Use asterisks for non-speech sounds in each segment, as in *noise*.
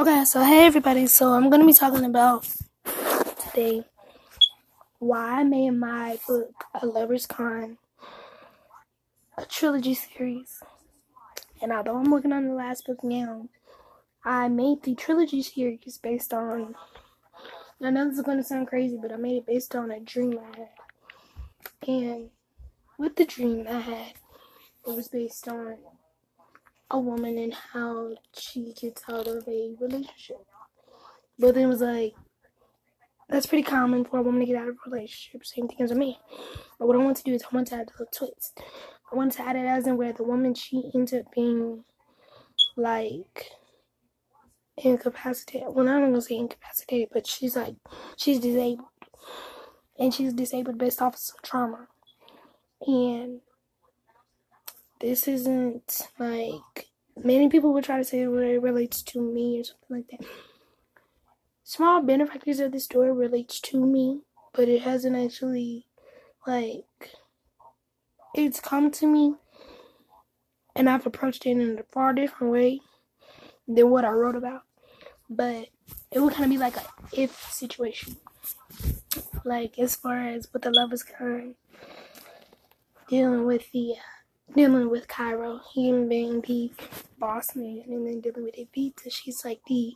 Okay, so hey everybody, so I'm gonna be talking about today why I made my book A Lover's Con a trilogy series. And although I'm working on the last book now, I made the trilogy series based on I know this is gonna sound crazy, but I made it based on a dream I had. And with the dream I had, it was based on a woman and how she gets out of a relationship. But then it was like, that's pretty common for a woman to get out of a relationship. Same thing as a man. But what I want to do is I want to add a twist. I want to add it as in where the woman she ends up being like incapacitated. Well, I'm not gonna say incapacitated, but she's like she's disabled, and she's disabled based off of some trauma. And this isn't like many people would try to say it relates to me or something like that. Small benefactors of the story relates to me, but it hasn't actually like it's come to me and I've approached it in a far different way than what I wrote about. But it would kind of be like a if situation. Like as far as what the love is kind dealing with the uh, dealing with Cairo, him being the boss man, and then dealing with Evita. She's like the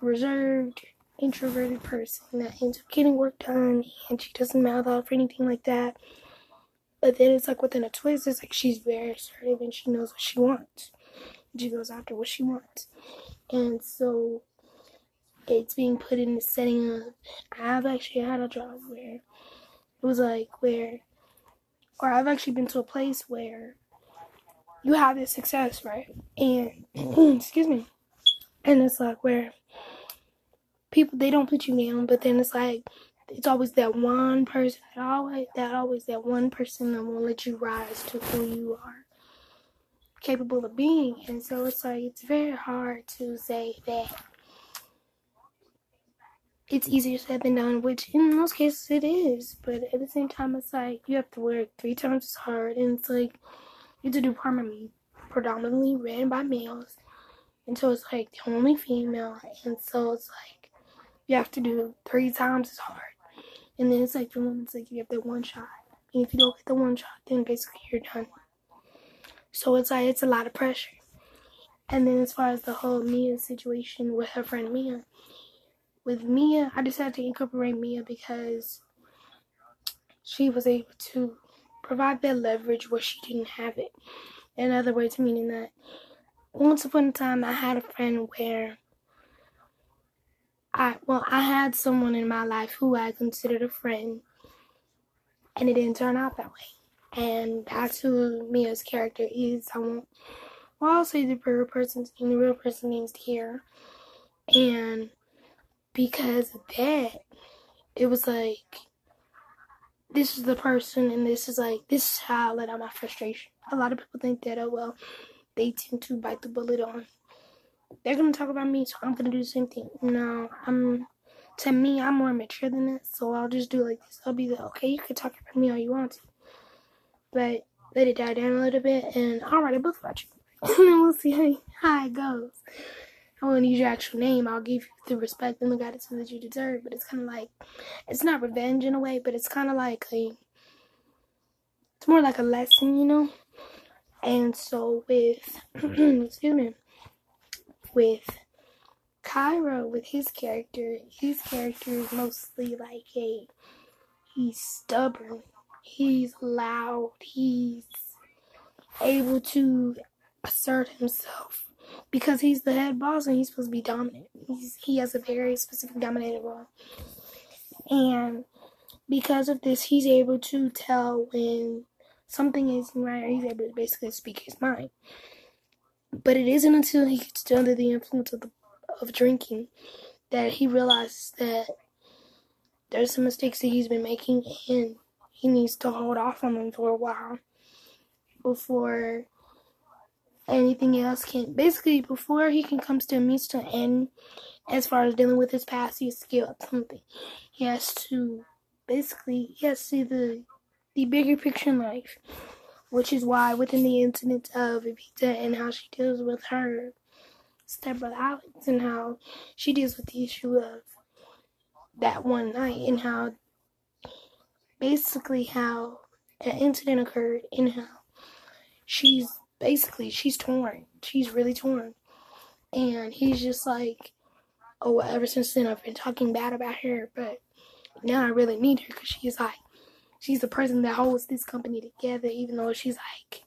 reserved, introverted person that ends up getting work done, and she doesn't mouth off or anything like that. But then it's like within a twist, it's like she's very assertive and she knows what she wants. She goes after what she wants. And so it's being put in the setting of I've actually had a job where it was like where or I've actually been to a place where you have this success, right? And *clears throat* excuse me. And it's like where people they don't put you down, but then it's like it's always that one person that always that always that one person that won't let you rise to who you are capable of being. And so it's like it's very hard to say that it's easier said than done, which in most cases it is. But at the same time, it's like you have to work three times as hard, and it's like to do department predominantly ran by males, and so it's like the only female, and so it's like you have to do three times as hard, and then it's like the woman's like you have that one shot, and if you don't get the one shot, then basically you're done. So it's like it's a lot of pressure. And then as far as the whole Mia situation with her friend Mia, with Mia, I decided to incorporate Mia because she was able to provide that leverage where she didn't have it. In other words, meaning that once upon a time I had a friend where I well, I had someone in my life who I considered a friend and it didn't turn out that way. And that's who Mia's character is. I won't well I'll say the real person's the real person name's here. And because of that, it was like this is the person and this is like this is how I let out my frustration. A lot of people think that oh well they tend to bite the bullet on they're gonna talk about me so I'm gonna do the same thing. No, I'm to me I'm more mature than that, so I'll just do like this. I'll be like, okay, you can talk about me all you want to. But let it die down a little bit and I'll write a book about you. *laughs* and then we'll see how, how it goes. I won't use your actual name. I'll give you the respect and the gratitude that you deserve. But it's kind of like, it's not revenge in a way, but it's kind of like a, it's more like a lesson, you know? And so with, *clears throat* excuse me, with Cairo, with his character, his character is mostly like a, he's stubborn, he's loud, he's able to assert himself because he's the head boss and he's supposed to be dominant. He's, he has a very specific dominated role. And because of this, he's able to tell when something isn't right, or he's able to basically speak his mind. But it isn't until he gets under the influence of the, of drinking that he realizes that there's some mistakes that he's been making and he needs to hold off on them for a while before anything else can basically before he can come to a means to end as far as dealing with his past he has to give up something. He has to basically he has to see the the bigger picture in life which is why within the incident of Evita and how she deals with her stepbrother Alex and how she deals with the issue of that one night and how basically how an incident occurred and how she's basically she's torn. She's really torn. And he's just like, oh, ever since then I've been talking bad about her, but now I really need her because she's like, she's the person that holds this company together, even though she's like,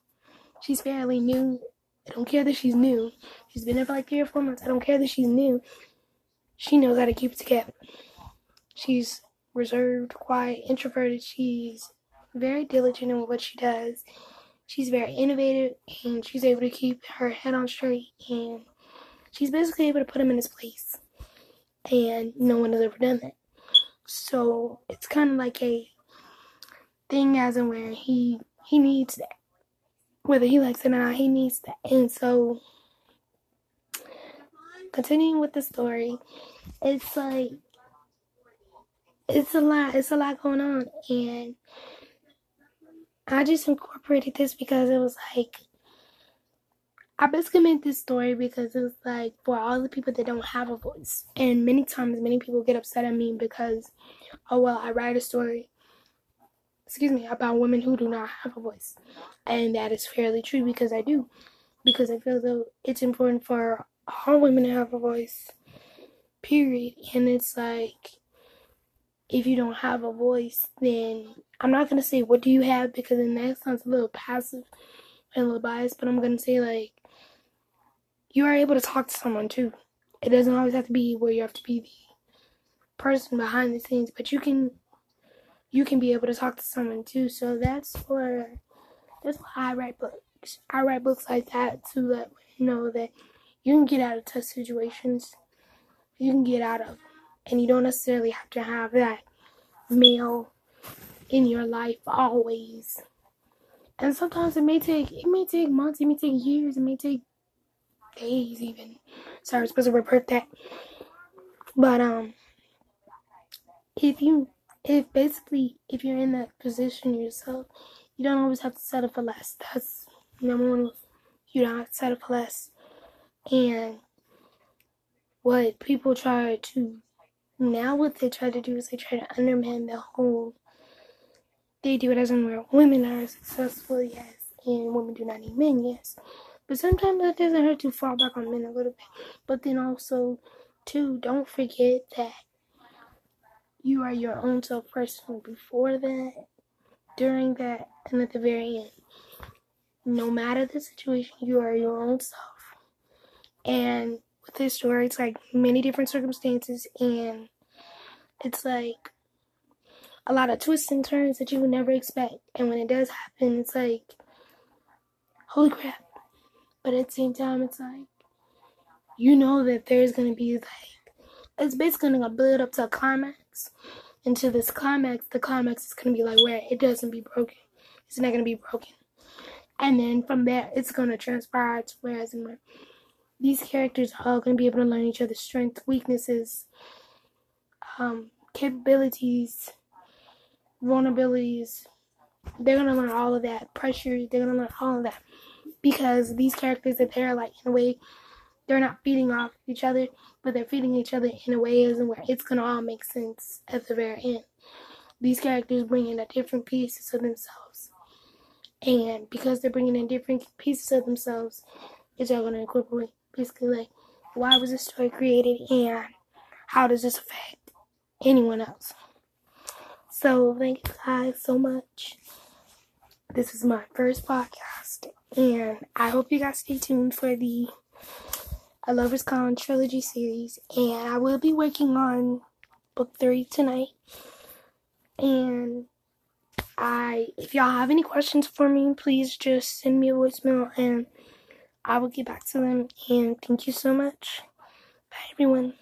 she's fairly new. I don't care that she's new. She's been there for like three or four months. I don't care that she's new. She knows how to keep it together. She's reserved, quiet, introverted. She's very diligent in what she does. She's very innovative and she's able to keep her head on straight and she's basically able to put him in his place. And no one has ever done that. So it's kind of like a thing as in where he he needs that. Whether he likes it or not, he needs that. And so continuing with the story, it's like it's a lot. It's a lot going on, and I just incorporated this because it was like I basically made this story because it was like for all the people that don't have a voice, and many times many people get upset at me because oh well I write a story excuse me about women who do not have a voice, and that is fairly true because I do because I feel though it's important for all women to have a voice period. And it's like if you don't have a voice, then I'm not gonna say what do you have because then that sounds a little passive and a little biased, but I'm gonna say like you are able to talk to someone too. It doesn't always have to be where you have to be the person behind the scenes, but you can you can be able to talk to someone too. So that's where that's why I write books. I write books like that to let you know that you can get out of tough situations. You can get out of and you don't necessarily have to have that male in your life always. And sometimes it may take it may take months, it may take years, it may take days even. Sorry, I'm supposed to report that. But um if you if basically if you're in that position yourself, you don't always have to settle for less. That's number one you don't have to settle for less. And what people try to now what they try to do is they try to undermine the whole they do it as in where women are successful, yes, and women do not need men, yes. But sometimes it doesn't hurt to fall back on men a little bit. But then also, too, don't forget that you are your own self person before that, during that, and at the very end. No matter the situation, you are your own self. And with this story, it's like many different circumstances, and it's like a lot of twists and turns that you would never expect. And when it does happen, it's like, holy crap. But at the same time, it's like, you know that there's going to be like, it's basically going to build up to a climax. And to this climax, the climax is going to be like where it doesn't be broken. It's not going to be broken. And then from there, it's going to transpire to whereas where these characters are all going to be able to learn each other's strengths, weaknesses, um, capabilities, vulnerabilities. They're gonna learn all of that. Pressure, they're gonna learn all of that. Because these characters that they're like in a way they're not feeding off each other, but they're feeding each other in a way as where it's gonna all make sense at the very end. These characters bring in a different pieces of themselves. And because they're bringing in different pieces of themselves, it's all gonna incorporate basically like why was this story created and how does this affect anyone else. So thank you guys so much. This is my first podcast, and I hope you guys stay tuned for the A Lover's Con trilogy series. And I will be working on book three tonight. And I, if y'all have any questions for me, please just send me a voicemail, and I will get back to them. And thank you so much. Bye, everyone.